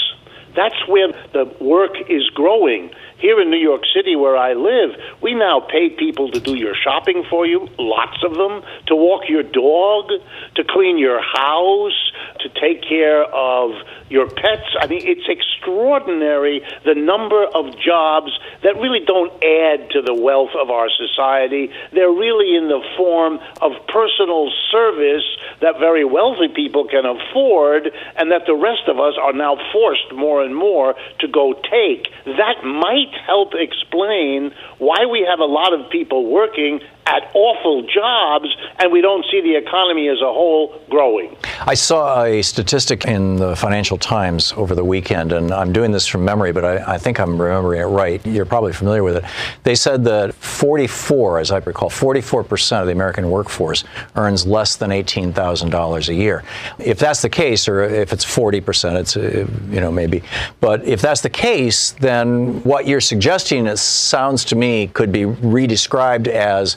That's where the work is growing. Here in New York City, where I live, we now pay people to do your shopping for you, lots of them, to walk your dog, to clean your house, to take care of your pets. I mean, it's extraordinary the number of jobs that really don't add to the wealth of our society. They're really in the form of personal service that very wealthy people can afford and that the rest of us are now forced more and more to go take. That might help explain why we have a lot of people working at awful jobs and we don't see the economy as a whole growing. I saw a statistic in the Financial Times over the weekend, and I'm doing this from memory, but I, I, think I'm remembering it right. You're probably familiar with it. They said that 44, as I recall, 44% of the American workforce earns less than $18,000 a year. If that's the case, or if it's 40%, it's, uh, you know, maybe. But if that's the case, then what you're suggesting, it sounds to me, could be redescribed as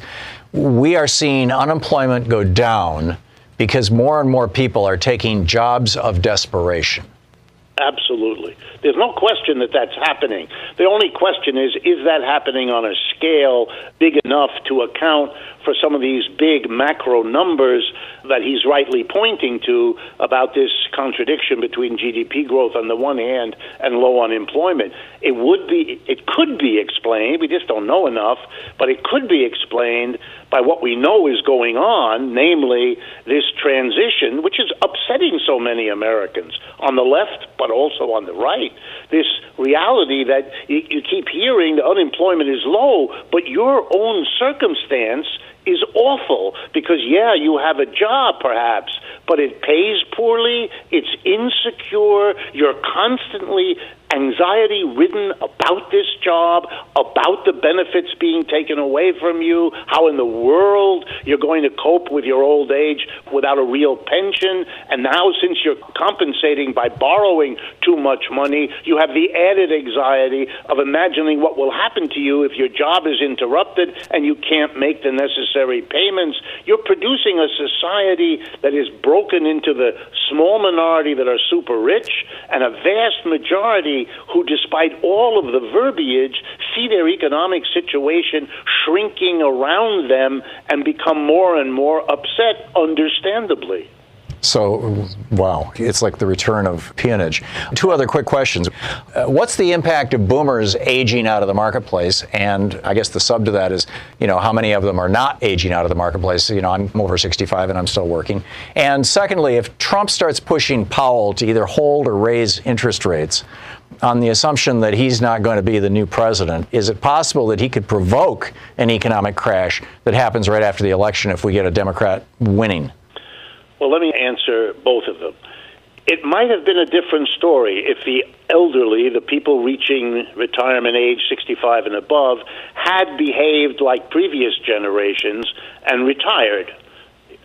we are seeing unemployment go down because more and more people are taking jobs of desperation. Absolutely. There's no question that that's happening. The only question is is that happening on a scale big enough to account for some of these big macro numbers that he's rightly pointing to about this contradiction between GDP growth on the one hand and low unemployment. It would be, it could be explained. We just don't know enough, but it could be explained by what we know is going on, namely this transition, which is upsetting so many Americans on the left, but also on the right. This reality that you, you keep hearing the unemployment is low, but your own circumstance is awful because, yeah, you have a job perhaps, but it pays poorly, it's insecure, you're constantly anxiety ridden about this job, about the benefits being taken away from you, how in the world you're going to cope with your old age without a real pension. And now, since you're compensating by borrowing too much money, you have the added anxiety of imagining what will happen to you if your job is interrupted and you can't make the necessary payments. You're producing a society that is broken into the small minority that are super rich and a vast majority who, despite all of the verbiage, see their economic situation shrinking around them and become more and more upset, understandably. So, wow, it's like the return of peonage. Two other quick questions. Uh, what's the impact of boomers aging out of the marketplace? And I guess the sub to that is, you know, how many of them are not aging out of the marketplace? You know, I'm over 65 and I'm still working. And secondly, if Trump starts pushing Powell to either hold or raise interest rates, on the assumption that he's not going to be the new president, is it possible that he could provoke an economic crash that happens right after the election if we get a Democrat winning? Well, let me answer both of them. It might have been a different story if the elderly, the people reaching retirement age 65 and above, had behaved like previous generations and retired,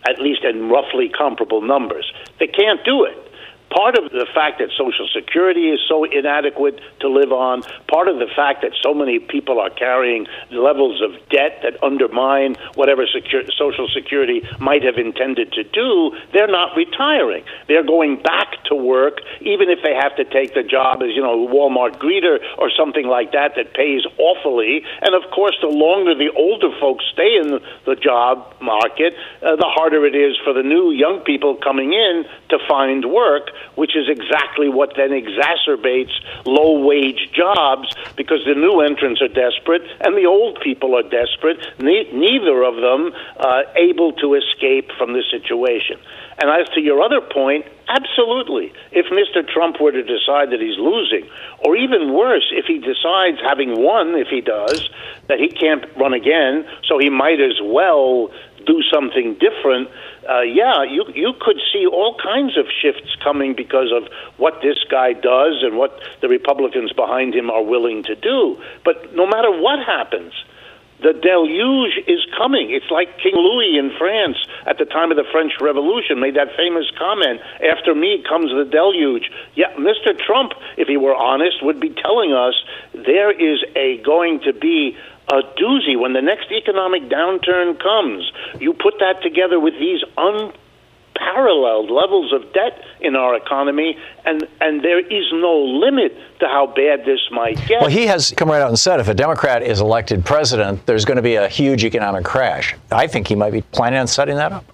at least in roughly comparable numbers. They can't do it. Part of the fact that Social Security is so inadequate to live on, part of the fact that so many people are carrying levels of debt that undermine whatever secure, Social Security might have intended to do, they're not retiring. They're going back to work, even if they have to take the job as, you know, Walmart greeter or something like that that pays awfully. And of course, the longer the older folks stay in the job market, uh, the harder it is for the new young people coming in to find work which is exactly what then exacerbates low wage jobs because the new entrants are desperate and the old people are desperate, ne- neither of them uh, able to escape from the situation. And as to your other point, absolutely. If Mr. Trump were to decide that he's losing, or even worse, if he decides, having won, if he does, that he can't run again, so he might as well do something different, uh, yeah, you you could see all kinds of shifts coming because of what this guy does and what the Republicans behind him are willing to do. But no matter what happens, the deluge is coming. It's like King Louis in France at the time of the French Revolution made that famous comment, after me comes the deluge. Yeah, Mr. Trump, if he were honest, would be telling us there is a going to be a doozy when the next economic downturn comes. You put that together with these unparalleled levels of debt in our economy, and, and there is no limit to how bad this might get. Well, he has come right out and said if a Democrat is elected president, there's going to be a huge economic crash. I think he might be planning on setting that up.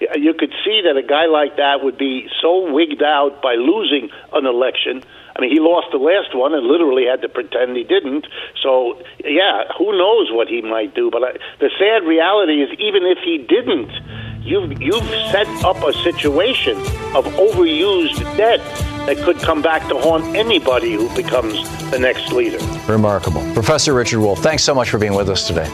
Yeah, you could see that a guy like that would be so wigged out by losing an election I mean, he lost the last one and literally had to pretend he didn't. So, yeah, who knows what he might do? But I, the sad reality is, even if he didn't, you've you've set up a situation of overused debt that could come back to haunt anybody who becomes the next leader. Remarkable, Professor Richard Wolff. Thanks so much for being with us today.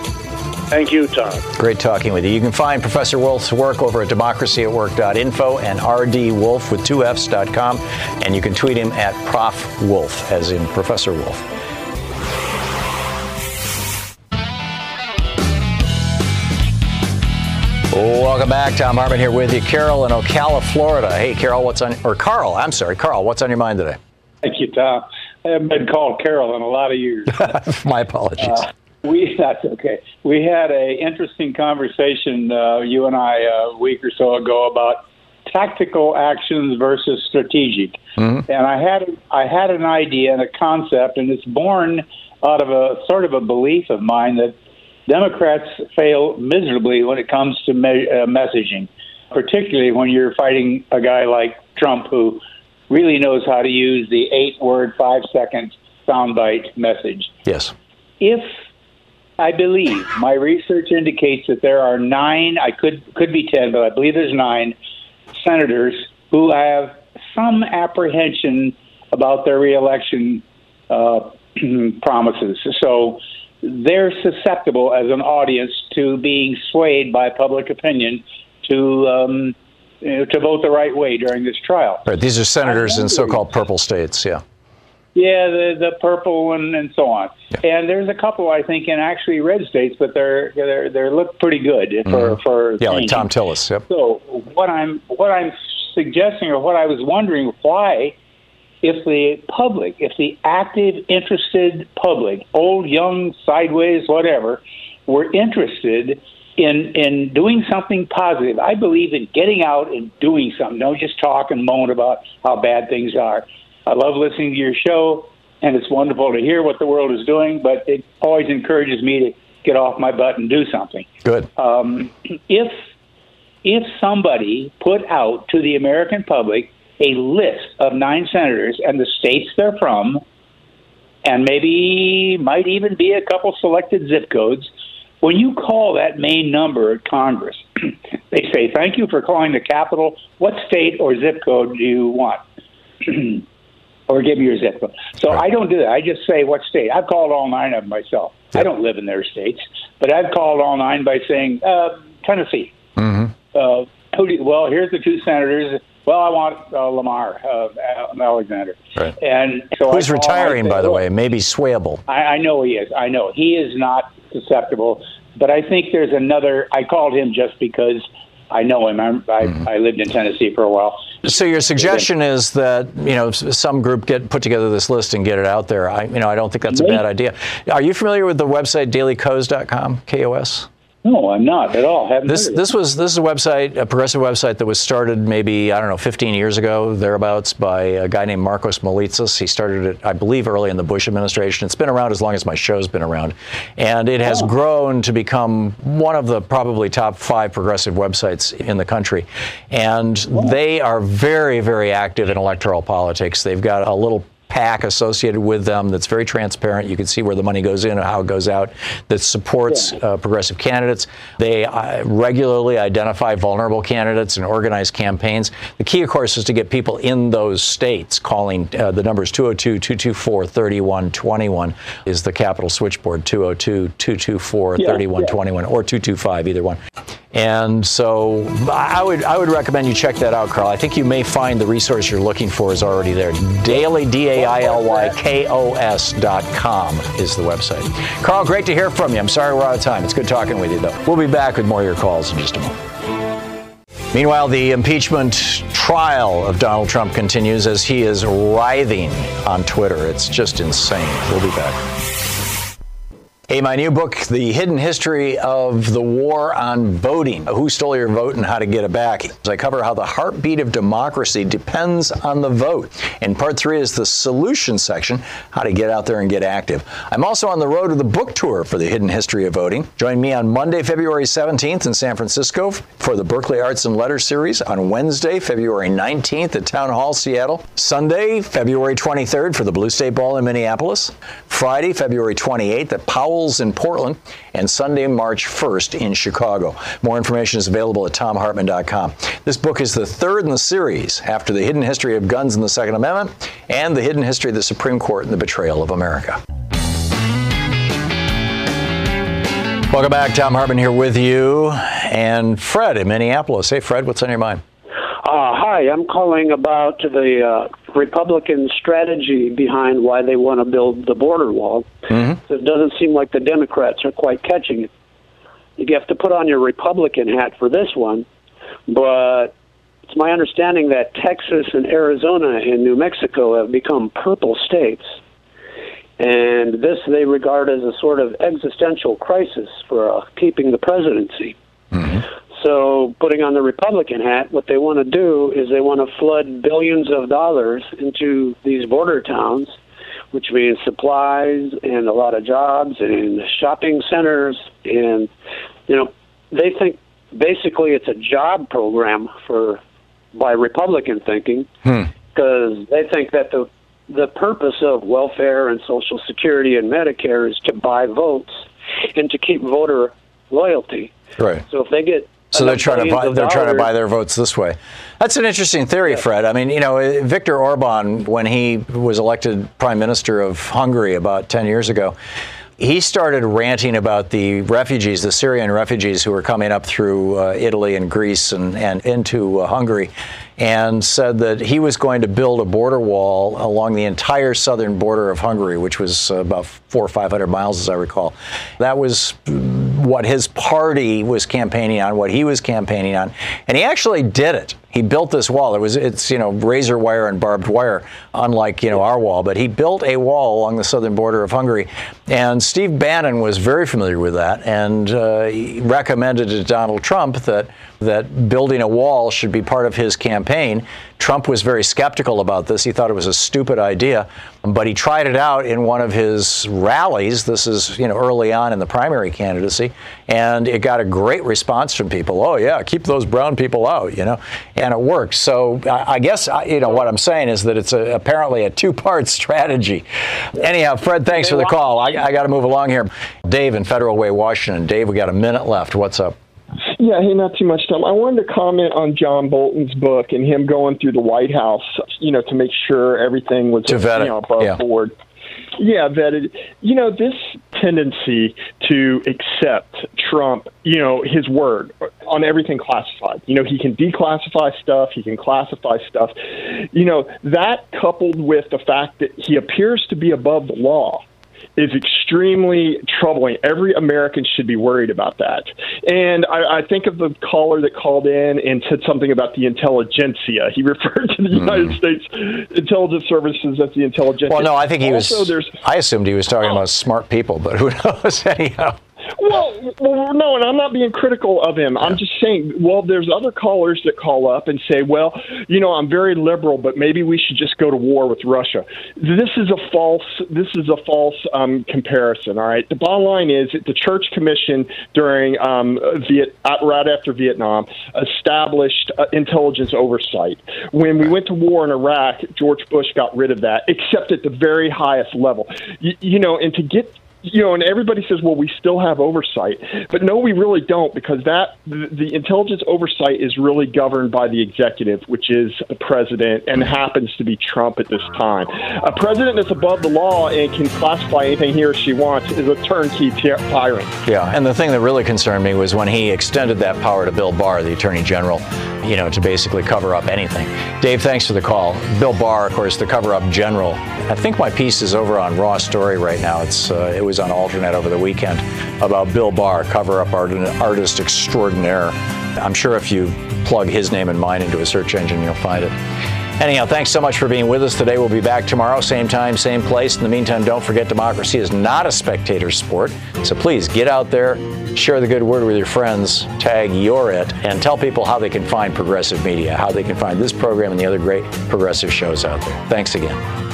Thank you, Thom. Great talking with you. You can find Professor Wolff's work over at democracyatwork.info and rdwolff with two F's.com. And you can tweet him at Prof. Wolff, as in Professor Wolff. Welcome back. Thom Hartmann here with you. Carol in Ocala, Florida. Hey, Carol, what's on, or Carl, I'm sorry, Carl, what's on your mind today? Thank you, Thom. I haven't been called Carol in a lot of years. My apologies. Uh, we that's okay. We had a interesting conversation, uh, you and I, a week or so ago about tactical actions versus strategic. Mm-hmm. And I had I had an idea and a concept, and it's born out of a sort of a belief of mine that Democrats fail miserably when it comes to me- uh, messaging, particularly when you're fighting a guy like Trump who really knows how to use the eight-word, five-second soundbite message. Yes. If I believe my research indicates that there are nine. I could could be ten, but I believe there's nine senators who have some apprehension about their reelection uh, promises. So they're susceptible as an audience to being swayed by public opinion to um, you know, to vote the right way during this trial. Right. These are senators in so-called purple states. Yeah. Yeah, the the purple and, and so on. Yeah. And there's a couple I think in actually red states, but they're they're they look pretty good for mm. for yeah, like Thom Tillis. Yep. So what I'm what I'm suggesting or what I was wondering why, if the public, if the active, interested public, old, young, sideways, whatever, were interested in in doing something positive. I believe in getting out and doing something. Don't just talk and moan about how bad things are. I love listening to your show, and it's wonderful to hear what the world is doing, but it always encourages me to get off my butt and do something. Good. Um, if if somebody put out to the American public a list of nine senators and the states they're from, and maybe might even be a couple selected zip codes, when you call that main number at Congress, they say, Thank you for calling the Capitol. What state or zip code do you want? or give me your zip code. So right. I don't do that. I just say what state. I've called all nine of them myself. I don't live in their states, but I've called all nine by saying uh, Tennessee. Mm-hmm. Uh, who do you, well, here's the two senators. Well, I want uh, Lamar uh, Alexander. Right. And so who's retiring, say, by the way, maybe swayable. I, I know he is. I know he is not susceptible. But I think there's another. I called him just because I know him. I'm, I, mm-hmm. I lived in Tennessee for a while, So your suggestion is that you know some group get put together this list and get it out there. I you know I don't think that's a bad idea. Are you familiar with the website dailykos.com? KOS. No, I'm not at all. Haven't this this was this is a website, a progressive website that was started maybe I don't know 15 years ago thereabouts by a guy named Markos Moulitsas. He started it, I believe, early in the Bush administration. It's been around as long as my show's been around, and it has oh. grown to become one of the probably top five progressive websites in the country. And they are very very active in electoral politics. They've got a little PAC associated with them that's very transparent. You can see where the money goes in and how it goes out. That supports uh, progressive candidates. They uh, regularly identify vulnerable candidates and organize campaigns. The key, of course, is to get people in those states calling. Uh, the numbers 202 224 3121 is the Capitol switchboard 202 224 3121 or 225, either one. And so I would I would recommend you check that out, Carl. I think you may find the resource you're looking for is already there. Daily D I L Y K O S dot com is the website. Carl, great to hear from you. I'm sorry we're out of time. It's good talking with you though. We'll be back with more of your calls in just a moment. Meanwhile, the impeachment trial of Donald Trump continues as he is writhing on Twitter. It's just insane. We'll be back. Hey, my new book, The Hidden History of the War on Voting Who Stole Your Vote and How to Get It Back. I cover how the heartbeat of democracy depends on the vote. And part three is the solution section how to get out there and get active. I'm also on the road to the book tour for The Hidden History of Voting. Join me on Monday, February 17th in San Francisco for the Berkeley Arts and Letters series, on Wednesday, February 19th at Town Hall, Seattle, Sunday, February 23rd for the Blue State Ball in Minneapolis, Friday, February 28th at Powell in Portland, and Sunday, March 1st in Chicago. More information is available at thomhartmann.com. This book is the third in the series after The Hidden History of Guns and the Second Amendment and The Hidden History of the Supreme Court and the Betrayal of America. Welcome back. Thom Hartmann here with you and Fred in Minneapolis. Hey, Fred, what's on your mind? Uh, hi, I'm calling about the uh, Republican strategy behind why they want to build the border wall. Mm-hmm. So it doesn't seem like the Democrats are quite catching it. You have to put on your Republican hat for this one, but it's my understanding that Texas and Arizona and New Mexico have become purple states. And this they regard as a sort of existential crisis for uh, keeping the presidency. So, putting on the Republican hat, what they want to do is they want to flood billions of dollars into these border towns, which means supplies and a lot of jobs and shopping centers. And, you know, they think basically it's a job program for by Republican thinking hmm. because they think that the the purpose of welfare and Social Security and Medicare is to buy votes and to keep voter loyalty. Right. So if they get So they're trying to buy, they're trying to buy their votes this way. That's an interesting theory, Fred. I mean, you know, Viktor Orban, when he was elected prime minister of Hungary about 10 years ago, he started ranting about the refugees, the Syrian refugees who were coming up through uh, Italy and Greece and, and into uh, Hungary, and said that he was going to build a border wall along the entire southern border of Hungary, which was about four or five hundred miles, as I recall. That was what his party was campaigning on, what he was campaigning on, and he actually did it. He built this wall. It was it's you know razor wire and barbed wire, unlike you know our wall. But he built a wall along the southern border of Hungary, and Steve Bannon was very familiar with that and uh, recommended to Donald Trump that that building a wall should be part of his campaign. Trump was very skeptical about this. He thought it was a stupid idea, but he tried it out in one of his rallies. This is, you know, early on in the primary candidacy, and it got a great response from people. Oh yeah, keep those brown people out, you know, and it works. So I, I guess I- you know what I'm saying is that it's a, apparently a two-part strategy. Anyhow, Fred, thanks for the call. I, I got to move along here. Dave in Federal Way, Washington. Dave, we got a minute left. What's up? Yeah, hey, not too much time. I wanted to comment on John Bolton's book and him going through the White House, you know, to make sure everything was To vet you know, above yeah. board. Yeah, vetted. You know, this tendency to accept Trump, you know, his word on everything classified. You know, he can declassify stuff, he can classify stuff. You know, that coupled with the fact that he appears to be above the law is extremely troubling. Every American should be worried about that. And I, I think of the caller that called in and said something about the intelligentsia. He referred to the mm. United States intelligence services as the intelligentsia. Well, no, I think he also, was. There's, I assumed he was talking about smart people, but who knows? Anyhow. Well, well, no, and I'm not being critical of him. I'm just saying, well, there's other callers that call up and say, well, you know, I'm very liberal, but maybe we should just go to war with Russia. This is a false. This is a false um, comparison. All right. The bottom line is that the Church Commission during um, Viet, right after Vietnam established uh, intelligence oversight. When we went to war in Iraq, George Bush got rid of that, except at the very highest level. you, you know, and to get you know, and everybody says, well, we still have oversight, but no, we really don't because that the, the intelligence oversight is really governed by the executive, which is the president, and happens to be Trump at this time. A president that's above the law and can classify anything he or she wants is a turnkey tyrant. Yeah, and the thing that really concerned me was when he extended that power to Bill Barr, the Attorney General, you know, to basically cover up anything. Dave, thanks for the call. Bill Barr, of course, the cover up general. I think my piece is over on Raw Story right now. It's uh, it was on Alternet over the weekend about Bill Barr, cover up art, artist extraordinaire. I'm sure if you plug his name and mine into a search engine, you'll find it. Anyhow, thanks so much for being with us today. We'll be back tomorrow, same time, same place. In the meantime, don't forget democracy is not a spectator sport. So please get out there, share the good word with your friends, tag you're it, and tell people how they can find progressive media, how they can find this program and the other great progressive shows out there. Thanks again.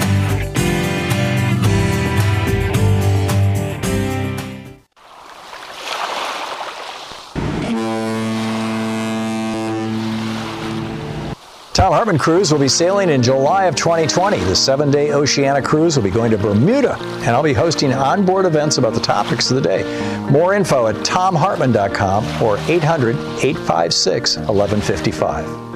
Thom Hartmann Cruise will be sailing in July of 2020. The seven day Oceania cruise will be going to Bermuda, and I'll be hosting onboard events about the topics of the day. More info at thomhartmann.com or 800 856 1155.